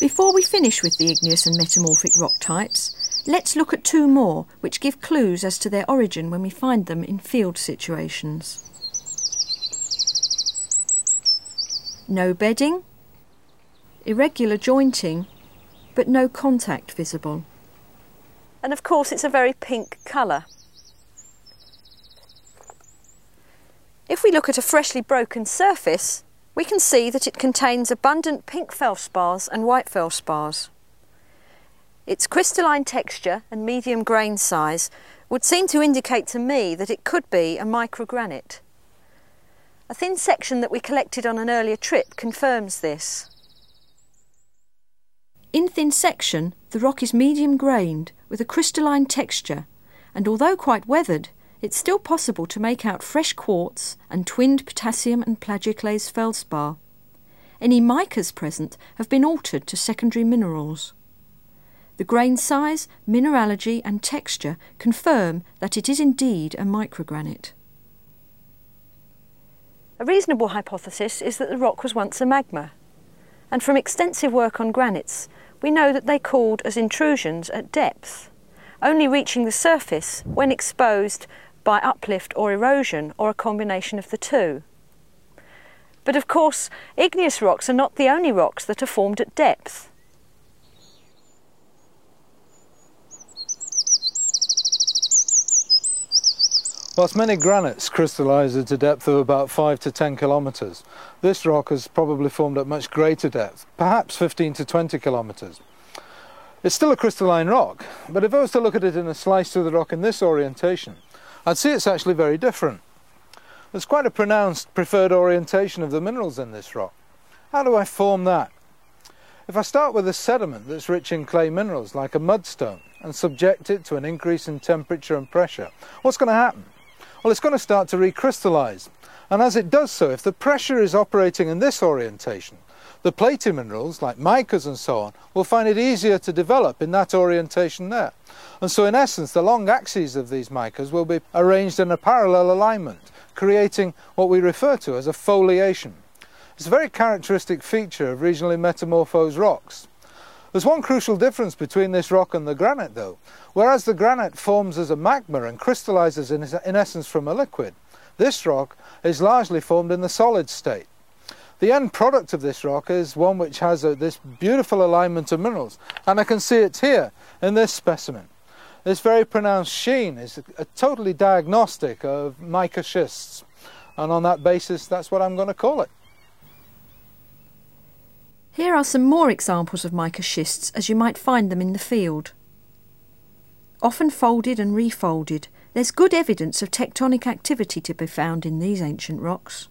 Before we finish with the igneous and metamorphic rock types, let's look at two more which give clues as to their origin when we find them in field situations. No bedding, irregular jointing, but no contact visible. And of course it's a very pink colour. If we look at a freshly broken surface, we can see that it contains abundant pink feldspars and white feldspars. Its crystalline texture and medium grain size would seem to indicate to me that it could be a microgranite. A thin section that we collected on an earlier trip confirms this. In thin section, the rock is medium grained with a crystalline texture and although quite weathered, it's still possible to make out fresh quartz and twinned potassium and plagioclase feldspar. Any micas present have been altered to secondary minerals. The grain size, mineralogy and texture confirm that it is indeed a microgranite. A reasonable hypothesis is that the rock was once a magma, and from extensive work on granites, we know that they cooled as intrusions at depth, only reaching the surface when exposed by uplift or erosion or a combination of the two. But of course, igneous rocks are not the only rocks that are formed at depth. Whilst many granites crystallise at a depth of about 5 to 10 kilometres, this rock has probably formed at much greater depth, perhaps 15 to 20 kilometres. It's still a crystalline rock, but if I was to look at it in a slice through the rock in this orientation, I'd see it's actually very different. There's quite a pronounced preferred orientation of the minerals in this rock. How do I form that? If I start with a sediment that's rich in clay minerals, like a mudstone, and subject it to an increase in temperature and pressure, what's going to happen? Well, it's going to start to recrystallize. And as it does so, if the pressure is operating in this orientation, the platy minerals, like micas and so on, will find it easier to develop in that orientation there. And so in essence, the long axes of these micas will be arranged in a parallel alignment, creating what we refer to as a foliation. It's a very characteristic feature of regionally metamorphosed rocks. There's one crucial difference between this rock and the granite though. Whereas the granite forms as a magma and crystallizes in, in essence from a liquid, this rock is largely formed in the solid state. The end product of this rock is one which has a, this beautiful alignment of minerals, and I can see it here in this specimen. This very pronounced sheen is a, a totally diagnostic of mica schists, and on that basis, that's what I'm going to call it. Here are some more examples of mica schists as you might find them in the field. Often folded and refolded, there's good evidence of tectonic activity to be found in these ancient rocks.